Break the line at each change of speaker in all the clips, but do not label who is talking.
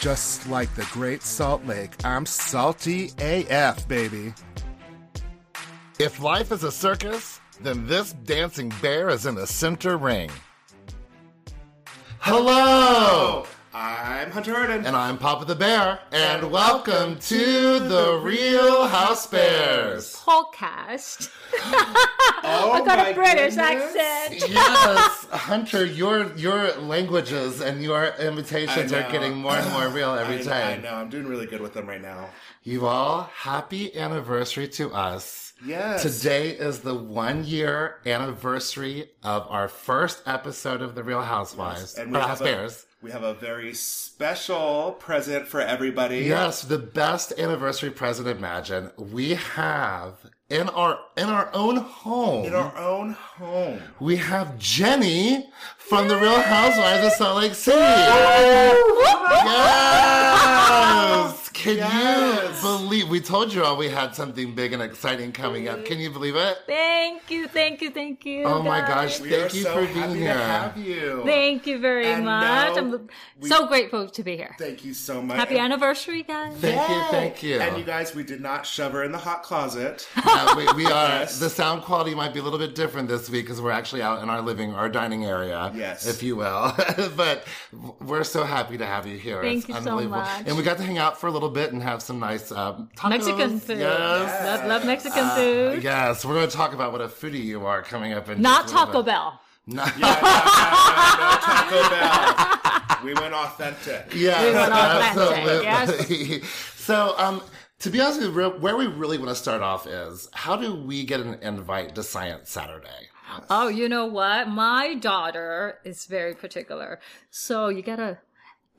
Just like the Great Salt Lake, I'm salty AF, baby.
If life is a circus, then this dancing bear is in the center ring. Hello!
I'm Hunter Arden.
And I'm Papa the Bear, and welcome to the Real House Bears.
podcast.
oh
I got
my
a British
goodness.
accent.
Yes, Hunter, your your languages and your invitations are getting more and more real every
I,
time.
I know. I'm doing really good with them right now.
You all, happy anniversary to us.
Yes.
Today is the one year anniversary of our first episode of The Real Housewives.
And
or
we
House
a,
Bears.
We have a very special present for everybody.
Yes, the best anniversary present imagine. We have in our in our own home.
In our own home.
we have Jennie from the Real Housewives of Salt Lake City. Yes! Can
Yes.
you believe we told you all we had something big and exciting coming up? Can you believe it?
Thank you, thank you, thank you.
Oh my gosh,
We
Thank
are
you
so
for being
happy
here.
to have you.
Thank you very
And
much. I'm
we-
so grateful to be here.
Thank you so much.
Happy
And-
anniversary, guys.
Thank you, thank you.
And you guys, we did not shove her in the hot closet.
Yeah, we, we are.
Yes.
The sound quality might be a little bit different this week because we're actually out in our living, our dining area,
Yes.
if you will. but we're so happy to have you here.
Thank
It's
you so much.
And we got to hang out for a little bit and have some nice um, tacos.
Mexican food.
Yes.
Love, love Mexican
Uh,
food.
yes, we're going to talk about what a foodie you are coming up in
Not
just a little
Taco
bit.
Bell.
No.
Yeah, no, no, no Taco Bell. We went authentic.
Yes,
We went authentic,
absolutely. So, um, to be honest with you, where we really want to start off is how do we get an invite to Science Saturday?
Oh, you know what? My daughter is very particular. So you gotta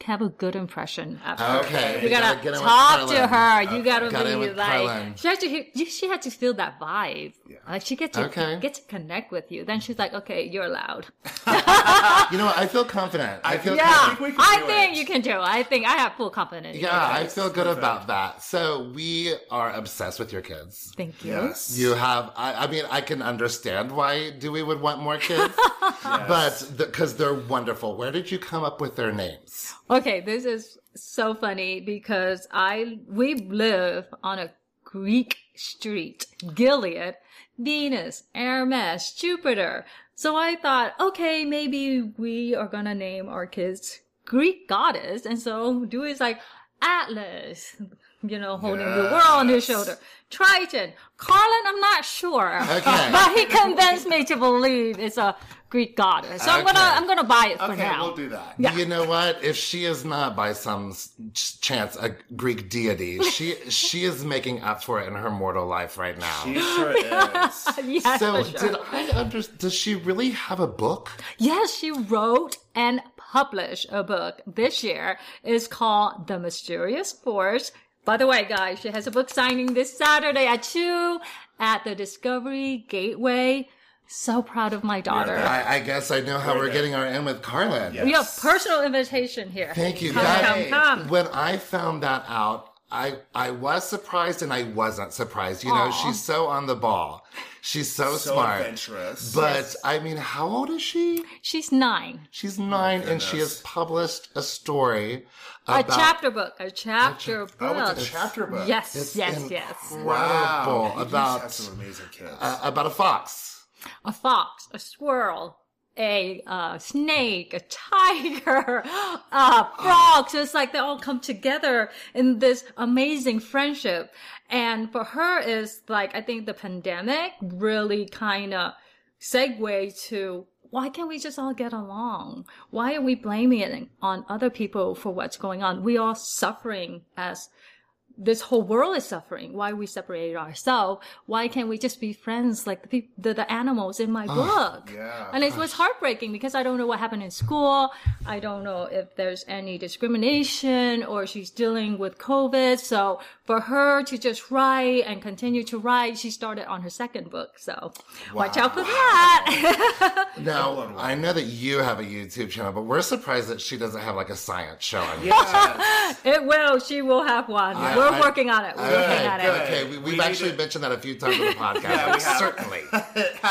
have a good impression of her.
Okay,
You gotta,
get in with
talk to
Carlin.
her. You gotta
Got in
be like
Carlin.
she had to he- she had to feel that vibe. Yeah. Like she get to
Okay.
get to connect with you. Then she's like, okay, you're allowed.
You know, what? I feel confident. I feel
Yeah,
think we can
I
do
think
it.
you can do. it. I think I have full confidence.
Yeah. I feel good about that. So we are obsessed with your kids.
Thank you.
Yes.
You have, I, I mean, I can understand why Dewey would want more kids, but because they're wonderful. Where did you come up with their names?
Okay, this is so funny because I we live on a Greek street, Gilead, Venus, Hermes, Jupiter. So I thought, okay, maybe we are gonna name our kids Greek goddess, and so Dewey's like Atlas, you know, holding the world on his shoulder. Triton, Carlin, I'm not sure,
Okay.
but he convinced me to believe it's a Greek goddess. So I'm gonna I'm gonna buy it for
Okay,
now.
we'll do that.
Yeah.
You know what? If she is not by some chance a Greek deity, she she is making up for it in her mortal life right now.
She sure is.
Yes,
so
for sure.
did I under? Does she really have a book?
Yes, she wrote and published a book this year. It's called The Mysterious Force. By the way, guys, she has a book signing this Saturday at 2 at the Discovery Gateway. So proud of my daughter.
I, I guess I know how we're
good.
getting our in with Carlin.
Yeah.
We have personal invitation here.
Thank you.
Come,
That-
come, come.
When I found that out, I I was surprised and I wasn't surprised. You know, she's so on the ball. She's so,
So
smart.
adventurous.
But I mean, how old is she?
She's nine.
She's nine, and she has published a story
A chapter book. A chapter book.
oh, it's a chapter book.
Yes,
It's
yes, yes.
incredible
Wow.
About
some amazing kids.
uh, about a fox.
A fox, a squirrel, a uh, snake, a tiger, a frog. So it's like they all come together in this amazing friendship. And for her, is like I think the pandemic really kind of segue to why can't we just all get along? Why are we blaming it on other people for what's going on? We are suffering as this whole world is suffering. Why we separate ourselves? Why can't we just be friends like the people, the, the animals in my ah, book?
yeah.
And it was heartbreaking because I don't know what happened in school. I don't know if there's any discrimination or she's dealing with COVID. So for her to just write and continue to write, she started on her second book. So watch out for that.
Now, I know that you have a YouTube channel, but we're surprised that she doesn't have like a science show on YouTube.
yes.
it will. She will have one.
I-
We're
I-
working on it. We're
Okay,
working on
good,
it.
okay. We,
We
we've
need
actually
to-
mentioned that a few times on the podcast.
Yeah, we.
Certainly.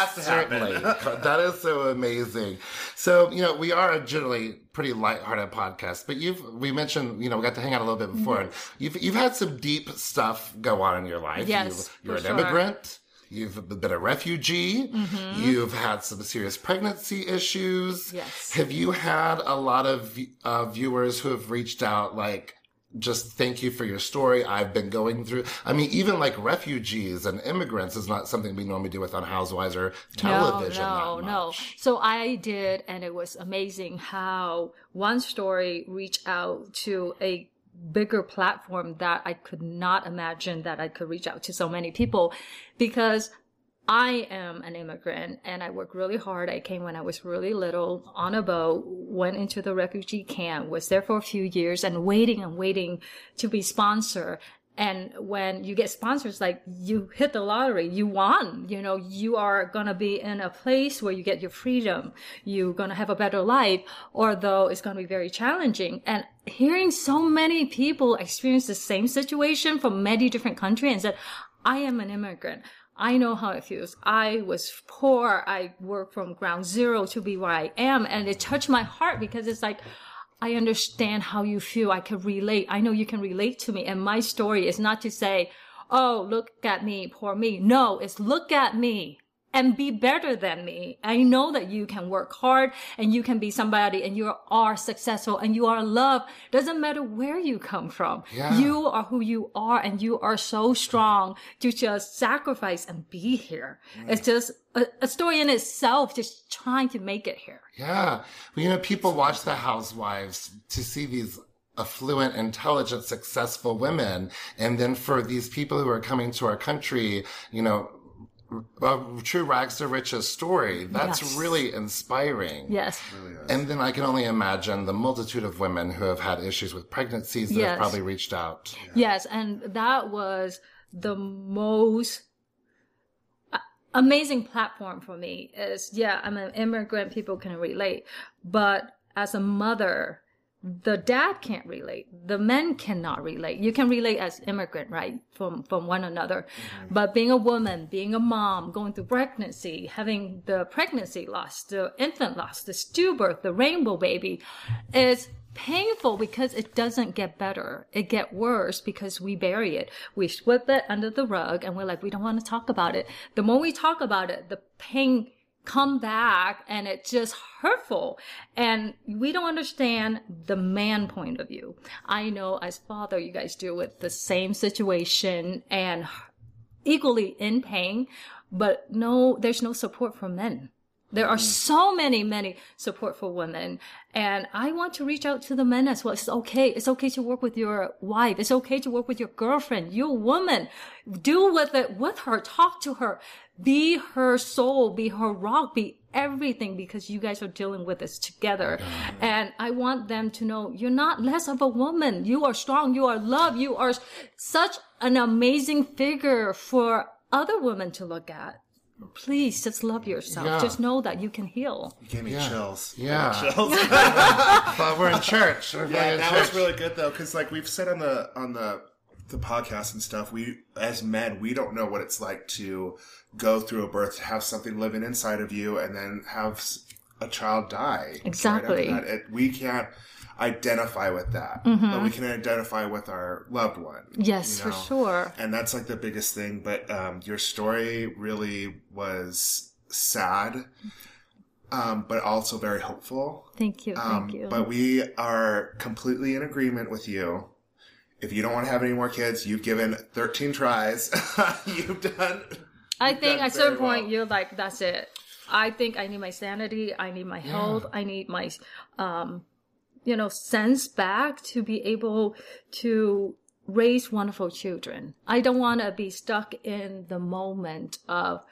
Has to
Certainly.
happen.
that is so amazing. So, you know, we are a generally pretty lighthearted podcast, but you've we mentioned you know we got to hang out a little bit before, and you've you've had some deep stuff go on in your life.
Yes,
you, are an
sure.
immigrant. You've been a refugee.
Mm-hmm.
You've had some serious pregnancy issues.
Yes.
Have you had a lot of uh, viewers who have reached out, like, just thank you for your story. I've been going through. I mean, even like refugees and immigrants is not something we normally do with on Housewives or television.
No, no, no. So I did, and it was amazing how one story reached out to a bigger platform that I could not imagine that I could reach out to so many people because I am an immigrant and I work really hard. I came when I was really little on a boat, went into the refugee camp, was there for a few years and waiting and waiting to be sponsored. And when you get sponsors, like you hit the lottery, you won, you know, you are going to be in a place where you get your freedom. You're going to have a better life, although it's going to be very challenging. And hearing so many people experience the same situation from many different countries and said, I am an immigrant. I know how it feels. I was poor. I worked from ground zero to be where I am. And it touched my heart because it's like, I understand how you feel. I can relate. I know you can relate to me. And my story is not to say, Oh, look at me, poor me. No, it's look at me and be better than me. I know that you can work hard and you can be somebody and you are successful and you are loved. Doesn't matter where you come from.
Yeah.
You are who you are and you are so strong to just sacrifice and be here. It's just a, a story in itself, just trying to make it here.
Yeah. Well, you know, people watch The Housewives to see these affluent, intelligent, successful women. And then for these people who are coming to our country, you know, a true rags to riches story. That's
Yes.
really inspiring.
Yes.
And then I can only imagine the multitude of women who have had issues with pregnancies that
Yes.
have probably reached out.
Yes, and that was the most uh, amazing platform for me. Is yeah, I'm an immigrant. People can relate, but as a mother, the dad can't relate. The men cannot relate. You can relate as immigrant, right, from from one another. Mm-hmm. But being a woman, being a mom, going through pregnancy, having the pregnancy loss, the infant loss, the stillbirth, the rainbow baby, is painful because it doesn't get better. It get worse because we bury it. We sweep it under the rug and we're like, we don't want to talk about it. The more we talk about it, the pain come back and it's just hurtful. And we don't understand the man point of view. I know as father, you guys deal with the same situation and equally in pain, but no, there's no support for men. There are so many, many support for women. And I want to reach out to the men as well. It's okay. It's okay to work with your wife. It's okay to work with your girlfriend, your woman. Do with it with her. Talk to her. Be her soul. Be her rock. Be everything because you guys are dealing with this together. And I want them to know you're not less of a woman. You are strong. You are loved. You are such an amazing figure for other women to look at. Please just love yourself.
Yeah.
Just know that you can heal.
You gave me chills.
Yeah.
Chills.
But we're in church. We're
yeah,
in
that
church.
was really good though, because like we've said on the on the the podcast and stuff, we as men we don't know what it's like to go through a birth, to have something living inside of you, and then have a child die. right
Exactly.
that. It, we can't identify with that, but we can identify with our loved one.
Yes,
you
for sure.
and that's like the biggest thing but um, your story really was sad um, but also very hopeful
Thank you.
um,
Thank you.
but we are completely in agreement with you if you don't want to have any more kids you've given 13 tries you've done
I
you've
think
done
at a certain
well.
point you're like, that's it. I think I need my sanity. I need my health. I need my, um, you know, sense back to be able to raise wonderful children. I don't want to be stuck in the moment of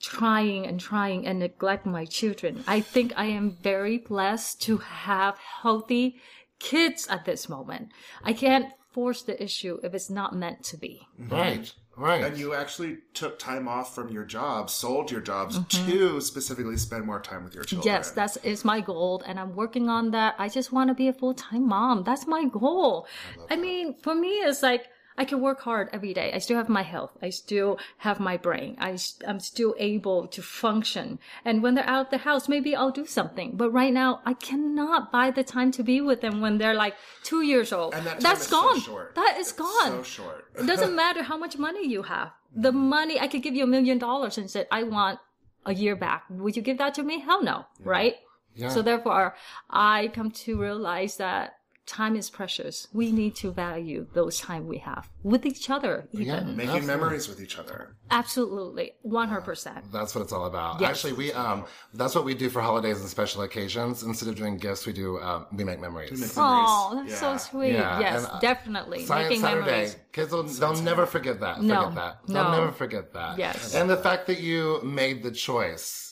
trying and trying and neglect my children. I think I am very blessed to have healthy kids at this moment. I can't force the issue if it's not meant to be.
Right. Right.
and you actually took time off from your job sold your jobs
Mm-hmm.
to specifically spend more time with your children
Yes, that's is my goal, and I'm working on that. I just want to be a full time mom. That's my goal. I, mean, for me, it's like I can work hard every day. I still have my health. I still have my brain. I, am still able to function. And when they're out of the house, maybe I'll do something. But right now, I cannot buy the time to be with them when they're like two years old.
And that time
That's
is so
gone.
short.
that is
It's
gone.
So short.
It doesn't matter how much money you have. Mm-hmm. The money, I could give you a million dollars and said, I want a year back. Would you give that to me? Hell no. Right?
Yeah.
So therefore, I come to realize that time is precious. We need to value those time we have with each other, even.
Yeah.
Making
Absolutely.
memories with each other.
Absolutely. 100%.
That's what it's all about.
Yes.
Actually, we um, that's what we do for holidays and special occasions. Instead of doing gifts, we do um, we make memories.
Oh, that's
Yeah.
so sweet.
Yeah,
yes,
and, uh,
definitely.
Science
Making
Saturday,
memories.
kids will they'll never forget that.
No,
Forget that. They'll
no.
never forget that.
Yes.
And the fact that you made the choice.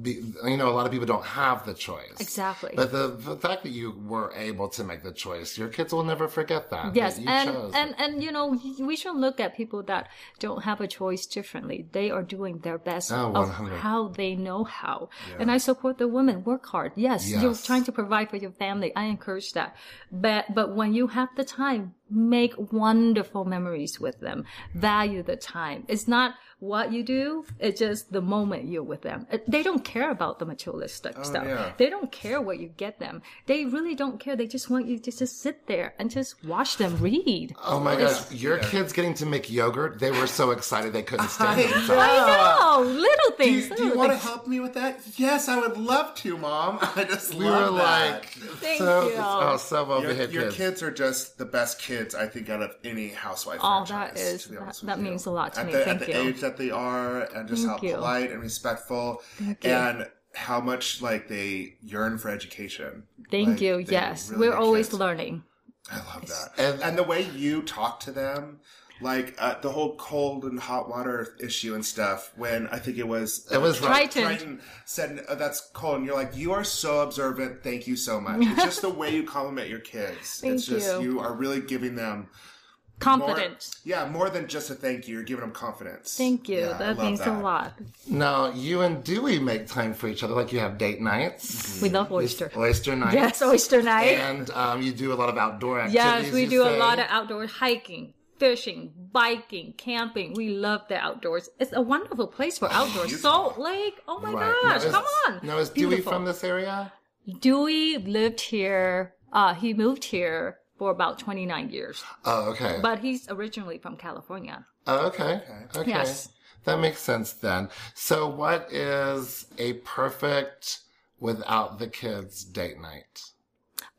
Be, you know, a lot of people don't have the choice.
Exactly.
But the, the fact that you were able to make the choice, your kids will never forget that.
Yes,
that you
and,
chose.
and and you know we should look at people that don't have a choice differently. They are doing their best
Oh,
of how they know how, and I support the women. Work hard. Yes, you're trying to provide for your family. I encourage that. But but when you have the time, make wonderful memories with them. Value the time. It's not what you do. It's just the moment you're with them. Uh, They don't care about the materialistic stuff.
yeah.
They don't care what you get them. They really don't care. They just want you to just sit there and just watch them read.
oh my gosh, your kids getting to make yogurt, they were so excited they couldn't stand it.
I know, little
Do
things.
you, do you
little
want to help me with that? Yes, I would love to, Mom. I just
We were
love that.
like,
Thank
so,
you.
oh, so well
Your, your
kids.
kids are just the best kids I think out of any housewife
Oh,
franchise.
that is- that- that means a lot to
at
me.
The,
Thank
at the age that they are, and just
Thank
how
you.
polite and respectful,
Thank you.
and how much like they yearn for education.
Thank
Like,
you. Yes,
really
we're always
kids.
learning.
I love that.
And-
And, the way you talk to them, like uh, the whole cold and hot water issue and stuff, when I think it was.
It was
Triton.
Triton said, uh, that's cold. And you're like, you are so observant. Thank you so much. It's just the way you compliment your kids.
Thank
it's just,
you.
you are really giving them.
Confidence.
More, yeah, more than just a thank you. You're giving them confidence.
Thank you.
Yeah,
that
love
means a lot.
Now, you and Dewey make time for each other, like you have date nights,
We love oyster.
oyster nights.
Yes, oyster night.
And um, you do a lot of outdoor activities.
Yes, we
you
do a lot of outdoor hiking, fishing, biking, camping. We love the outdoors. It's a wonderful place for outdoors. Salt Lake. Oh my
Right.
gosh,
Now, is-
come on.
Now, is Dewey
Beautiful.
from this area?
Dewey lived here. Uh, he moved here for about 29 years,
Oh, okay.
but he's originally from California.
Oh, okay. Okay.
Yes.
That makes sense then. So, what is a perfect without the kids date night?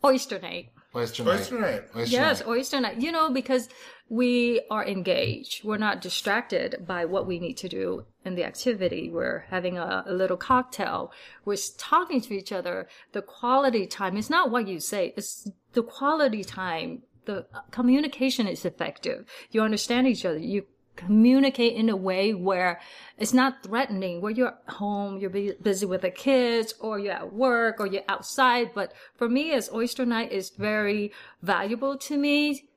Oyster night.
Oyster night.
Oyster night.
Oyster
Yes,
night.
oyster night. You know, because we are engaged. We're not distracted by what we need to do in the activity. We're having a, a little cocktail. We're talking to each other. The quality time is not what you say. It's the quality time. The uh, communication is effective. You understand each other. You communicate in a way where it's not threatening, where you're home, you're busy with the kids, or you're at work, or you're outside. But for me, as oyster night is very valuable to me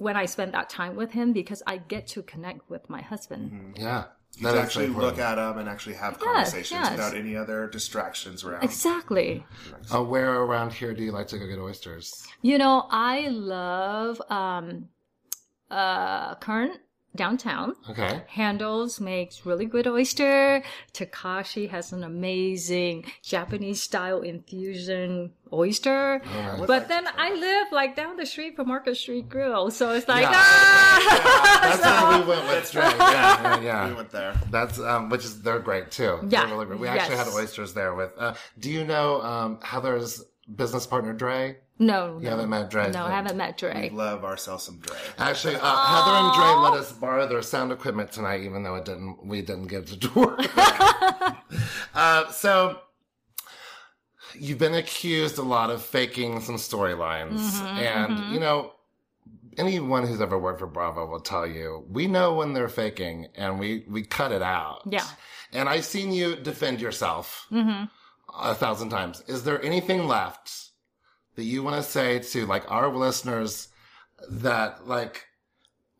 when I spend that time with him because I get to connect with my husband.
Yeah.
You
That is
actually
important.
look at them and actually have
Yes,
conversations
yes.
without any other distractions around.
Exactly.
Uh, where around here do you like to go get oysters?
You know, I love um, uh, Kern downtown.
Okay.
Handles makes really good oyster. Takashi has an amazing Japanese style infusion oyster. But then I live like down the street from Market Street Grill, so it's like
Yeah.
ah.
That's where we went with Dre. Yeah, yeah, yeah.
We went there.
That's um, which is they're great too.
Yeah.
They're really great. We actually
Yes.
had oysters there with. Uh, do you know um, Heather's business partner Dre?
no,
You
no,
haven't met Dre.
no, I haven't met
We
Dre.
love ourselves some Dre.
Actually, uh, Heather and Dre let us borrow their sound equipment tonight, even though it didn't. We didn't get to tour. uh, so. You've been accused a lot of faking some storylines, and you know, anyone who's ever worked for Bravo will tell you we know when they're faking, and we we cut it out.
Yeah.
And I've seen you defend yourself a thousand times. Is there anything left that you want to say to like our listeners that like,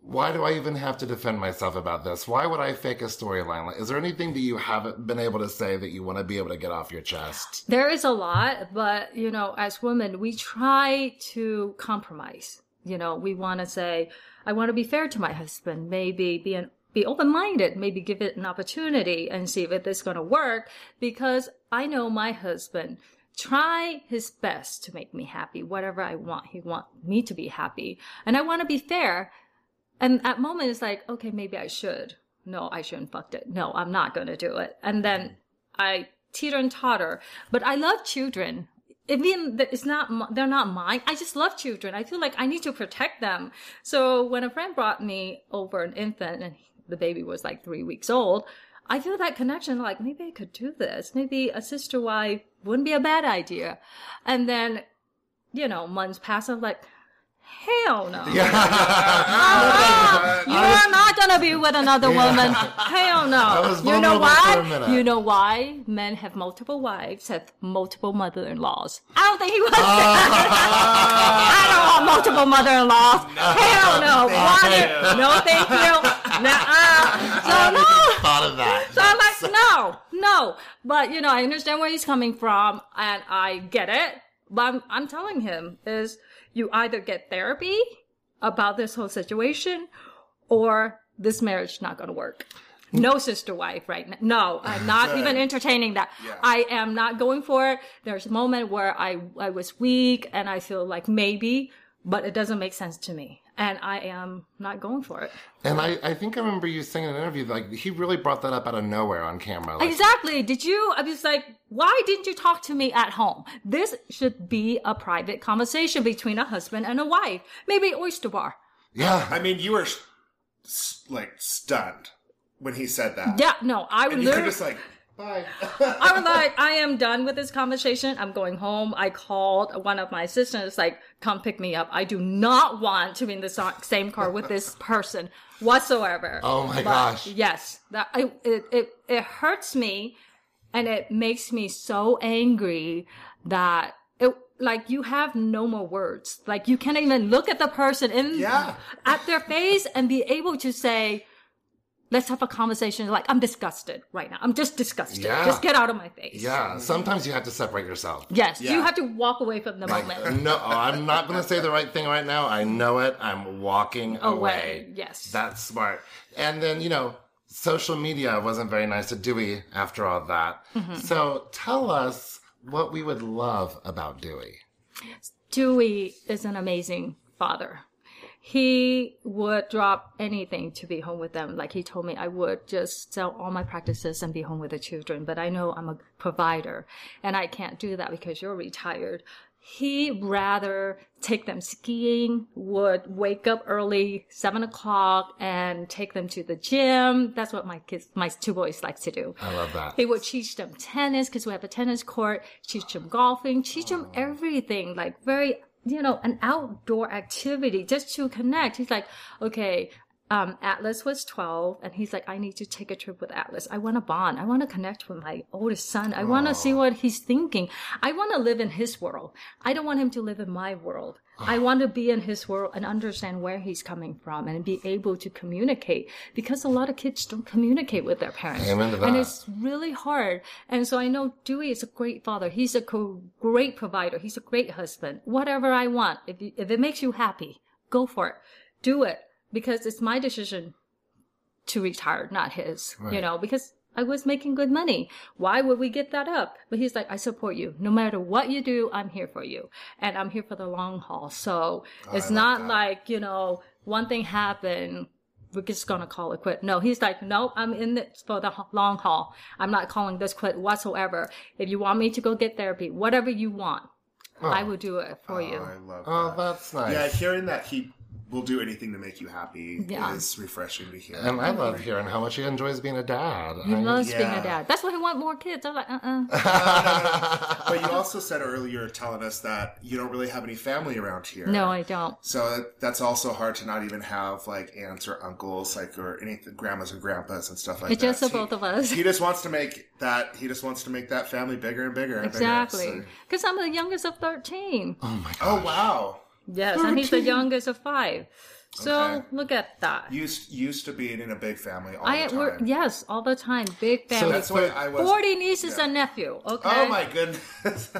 why do I even have to defend myself about this? Why would I fake a storyline? Like, is there anything that you haven't been able to say that you want to be able to get off your chest?
There is a lot, but you know, as women, we try to compromise. You know, we want to say, I want to be fair to my husband, maybe be an be open-minded, maybe give it an opportunity and see if it is going to work because I know my husband try his best to make me happy, whatever I want. He want me to be happy and I want to be fair. And at moment it's like, okay, maybe I should. No, I shouldn't fucked it. No, I'm not going to do it. And then I teeter and totter, but I love children even it's not they're not mine i just love children i feel like i need to protect them so when a friend brought me over an infant and the baby was like three weeks old i feel that connection like maybe i could do this. Maybe a sister wife wouldn't be a bad idea. And then you know months pass i'm like hell no. Uh-uh. you're not gonna be with another woman. Hell no. You know
vulnerable for a
why? you know why men have multiple wives have multiple mother-in-laws? I don't think he was. Ah. I don't want multiple mother-in-laws. Hell no. Want it? No, thank you. Nuh-uh. So no.
Thought of that.
So I'm like, no, no. But you know, I understand where he's coming from, and I get it. But I'm, I'm telling him is you either get therapy about this whole situation, or this marriage not going to work. No sister wife right now. No, I'm not even entertaining that.
Yeah.
I am not going for it. There's a moment where I, I was weak and I feel like maybe, but it doesn't make sense to me. And I am not going for it.
And I, I think I remember you saying in an interview, like, he really brought that up out of nowhere on camera. Like,
Exactly. Did you? I was like, why didn't you talk to me at home? This should be a private conversation between a husband and a wife. Maybe oyster bar.
yeah.
I mean, you were s- like stunned when he said that.
Yeah, no, I would
And you were
literally.
just like, bye.
I was like, I am done with this conversation. I'm going home. I called one of my assistants, like, come pick me up. I do not want to be in the same car with this person whatsoever.
Oh my
But
gosh.
Yes, that I, it, it it hurts me, and it makes me so angry that it like you have no more words. Like you can't even look at the person in
Yeah.
at their face and be able to say. Let's have a conversation. Like, I'm disgusted right now. I'm just disgusted.
Yeah.
Just get out of my face.
Yeah. Sometimes you have to separate yourself.
Yes, you have to walk away from the moment.
No, I'm not going to say the right thing right now. I know it. I'm walking away.
Away, yes.
That's smart. And then, you know, social media wasn't very nice to Dewey after all that.
Mm-hmm.
So tell us what we would love about Dewey.
Dewey is an amazing father. He would drop anything to be home with them. Like he told me, I would just sell all my practices and be home with the children. But I know I'm a provider and I can't do that because you're retired. He rather take them skiing, would wake up early, seven o'clock and take them to the gym. That's what my kids, my two boys like to do.
I love that.
He would teach them tennis because we have a tennis court, teach them golfing, teach them everything, like very, you know, an outdoor activity just to connect. He's like, okay, um, Atlas was 12 and he's like, I need to take a trip with Atlas. I want to bond. I want to connect with my oldest son. I want to see what he's thinking. I want to live in his world. I don't want him to live in my world. I want to be in his world and understand where he's coming from and be able to communicate because a lot of kids don't communicate with their parents. And it's really hard. And so I know Dewey is a great father. He's a co- great provider. He's a great husband. Whatever I want, if, you, if it makes you happy, go for it. Do it because it's my decision to retire, not his, you know, because I was making good money. Why would we get that up? But he's like, I support you. No matter what you do, I'm here for you. And I'm here for the long haul. So oh, it's
love
not
that.
like, you know, one thing happened. We're just gonna call it quit. No, he's like, no, I'm in this for the long haul. I'm not calling this quit whatsoever. If you want me to go get therapy, whatever you want, oh. I will do it for oh, you.
Oh, I love that.
Oh, that's nice.
Yeah, hearing that he will do anything to make you happy
Yeah.
is refreshing to hear.
and I love hearing how much he enjoys being a dad.
He
I-
loves being a dad. That's why he want more kids. I'm like, uh uh
but you also said earlier, telling us that you don't really have any family around here.
No, I don't.
So that's also hard to not even have like aunts or uncles, like or anything, grandmas or grandpas and stuff like
It's
that.
just the
So
both of us.
He, he just wants to make that. He just wants to make that family bigger and bigger. And
Exactly.
Bigger, so-
Because I'm the youngest of 13.
oh my god.
Oh wow!
Yes, and he's the youngest of five. So
Okay.
look at that.
Used used to being in a big family all
I
the
we're,
time.
yes, all the time. Big family.
So That's why I was.
40 nieces
yeah.
and nephew. Okay.
Oh my goodness!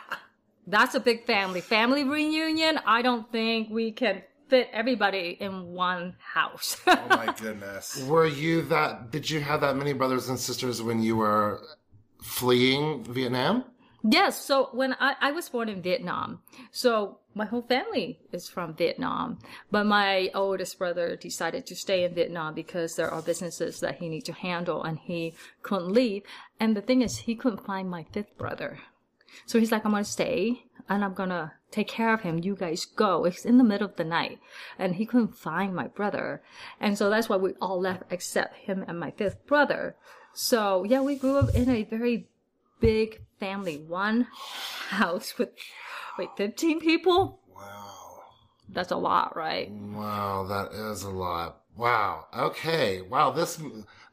that's a big family. Family reunion, I don't think we can fit everybody in one house.
Oh my goodness.
Were you that? Did you have that many brothers and sisters when you were fleeing Vietnam?
Yes, so when I, I was born in Vietnam, so my whole family is from Vietnam, but my oldest brother decided to stay in Vietnam because there are businesses that he needs to handle and he couldn't leave. And the thing is, he couldn't find my fifth brother. So he's like, I'm gonna stay and I'm gonna take care of him. You guys go. It's in the middle of the night and he couldn't find my brother. And so that's why we all left except him and my fifth brother. So yeah, we grew up in a very big family, one house with wait, 15 people?
Wow.
That's a lot, right?
Wow, that is a lot. Wow. Okay. Wow. This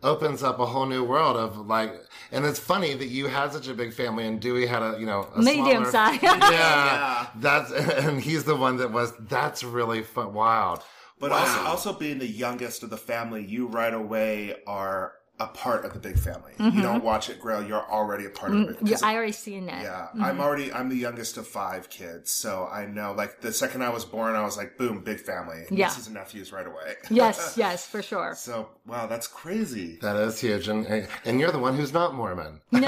opens up a whole new world of like, and it's funny that you had such a big family and Dewey had a, you know, a
Medium
smaller-
size.
Yeah. That's, and he's the one that was, that's really fun. Wild.
But also, also being the youngest of the family, you right away are a part of the big family. You don't watch it grow; you're already a part of it.
Mm-hmm. Yeah, I already seen it.
Yeah, I'm already I'm the youngest of five kids, so I know. Like the second I was born, I was like, boom, big family,
Yeah.
nieces and nephews right away.
Yes, yes, for sure.
so wow, that's crazy.
That is huge. And, and you're the one who's not Mormon.
No,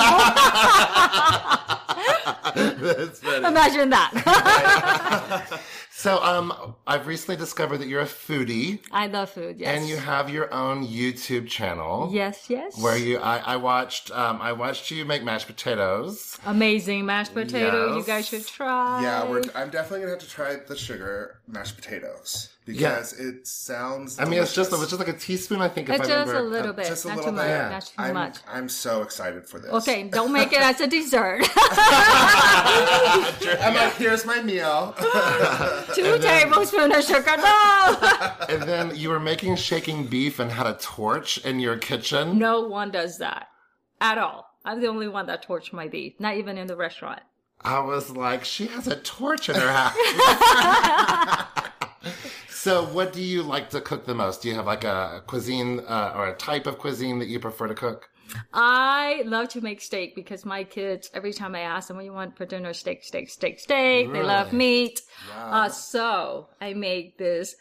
that's funny.
imagine that.
So, um, I've recently discovered that you're a foodie
I love food. Yes.
and you have your own YouTube channel.
Yes, yes.
Where you, I, I watched, um, I watched you make mashed potatoes.
Amazing mashed potato. You guys should try.
Yeah, we're, I'm definitely gonna have to try the sugar mashed potatoes because it sounds.
I mean, it's just, it's just like a teaspoon, I think. If
It's
I
just a
remember.
little bit,
just a
not
little
too
bit.
much.
Yeah.
Not too
I'm,
much.
I'm so excited for this.
Okay, don't make it as a dessert.
I'm like, here's my meal.
Two tablespoons of sugar. No.
And then you were making shaking beef and had a torch in your kitchen.
no one does that at all. I'm the only one that torched my beef. Not even in the restaurant.
I was like, she has a torch in her house. So, what do you like to cook the most? Do you have like a cuisine uh, or a type of cuisine that you prefer to cook?
I love to make steak because my kids, every time I ask them, what do you want for dinner? Steak, steak, steak, steak. They love
Really?
meat. Uh, so I make this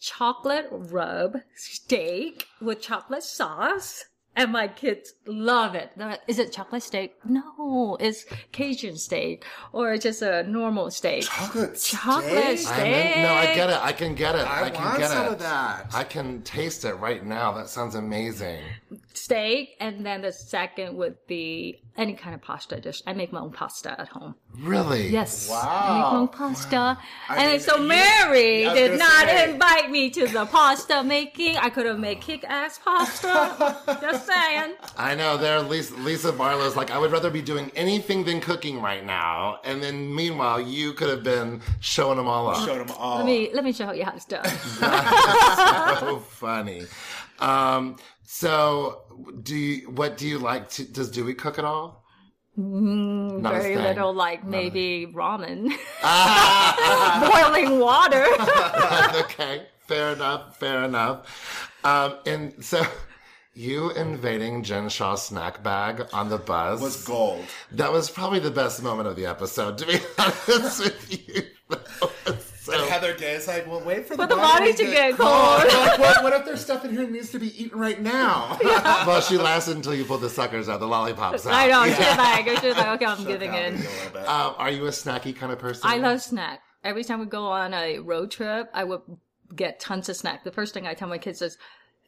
chocolate rub steak with chocolate sauce. And my kids love it. Like, Is it chocolate steak? No, it's Cajun steak or just a normal steak.
Chocolate
Chocolate
steak?
I mean, no, I get it. I can get it.
I
I, can
want
get
some
it.
of that.
I can taste it right now. That sounds amazing.
Steak. And then the second would be any kind of pasta dish. I make my own pasta at home.
Really?
Yes.
Wow.
I make my own pasta.
I
and
mean,
so Mary
I
did not
say.
invite me to the pasta making. I could have made kick-ass pasta. Just saying.
I know. There, Lisa, Lisa Barlow's like, I would rather be doing anything than cooking right now. And then, meanwhile, you could have been showing them all up.
Showed them all.
Let me let me show you how it's done.
so funny. Um, so, do you, what do you like to? Does Dewey cook at all? Not his
Very little, like maybe ramen, boiling water.
okay, fair enough. Fair enough. Um, and so. You invading Jen Shah's snack bag on the bus
was gold.
That was probably the best moment of the episode, to be honest with you. So-
And Heather Gay is like, well, wait for the,
For the body to get cold.
Like, what, what if there's stuff in here that needs to be eaten right now?
well, she lasted until you pulled the suckers out, the lollipops out.
I know. She's like, she's like, okay, I'm giving in.
A.
Um, are you a snacky kind of person?
I love snack. Every time we go on a road trip, I would get tons of snack. The first thing I tell my kids is,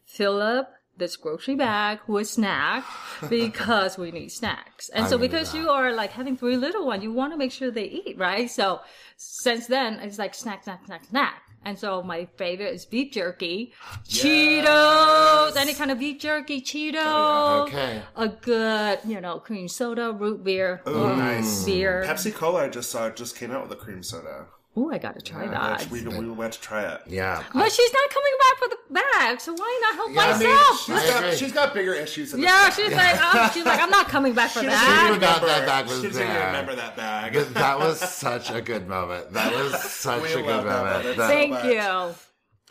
fill up this grocery bag with snacks because we need snacks. And
I
so because
that.
you are like having three little ones, you want to make sure they eat, right? So since then, it's like snack, snack, snack, snack. And so my favorite is beef jerky, Cheetos, any kind of beef jerky, Cheetos.
Oh, okay.
A good, you know, cream soda, root beer,
Ooh,
or
nice.
beer.
Pepsi Cola, I just saw, just came out with a cream soda.
Ooh, I gotta try that.
We, we went to try it.
Yeah.
But she's not coming back for the bag, so why not help
Yeah, I mean,
myself?
She's got, she's got bigger issues than
yeah, she's
bag.
like, oh, she's like, I'm not coming back for
She
that.
doesn't even
forgot that
remember-
bag was
She doesn't even
there.
remember that bag.
But that was such a good moment. That was such
We
a good moment.
moment.
That-
Thank
much.
you.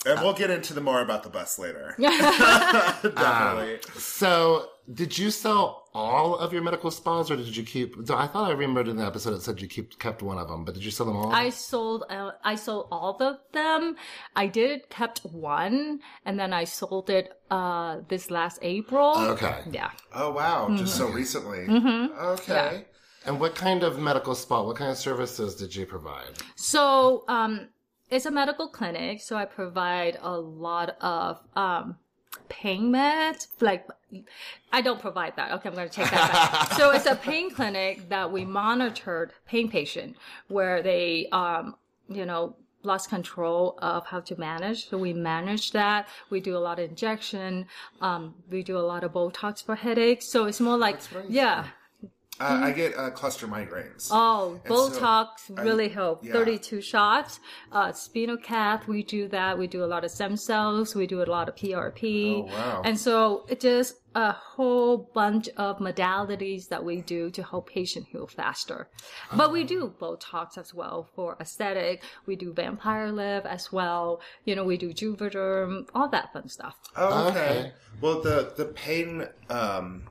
And we'll get into the more about the bus later. Definitely.
Um, so, did you sell all of your medical spas, or did you keep? I thought I remembered in the episode it said you keep kept one of them, but did you sell them all?
I sold uh, I sold all of them. I did kept one, and then I sold it uh this last April.
okay.
Yeah.
Oh wow! Just
Mm-hmm.
so recently. Okay.
And what kind of medical spa? What kind of services did you provide?
So um, it's a medical clinic, so I provide a lot of um pain meds. Like I don't provide that. Okay, I'm going to take that back. so it's a pain clinic that we monitored pain patient where they um you know lost control of how to manage. So we manage that. We do a lot of injection. Um, we do a lot of Botox for headaches. So it's more like, yeah.
Uh, I get uh, cluster migraines.
Oh,
And so
Botox
I-
really help.
yeah.
32 shots. Uh, spinal cath, we do that. We do a lot of stem cells. We do a lot of PRP.
Oh, wow.
And so it just a whole bunch of modalities that we do to help patient heal faster. But we do Botox as well for aesthetic. We do vampire lift as well. You know, we do Juvederm, all that fun stuff.
Oh, okay.
Okay.
Well, the the pain um,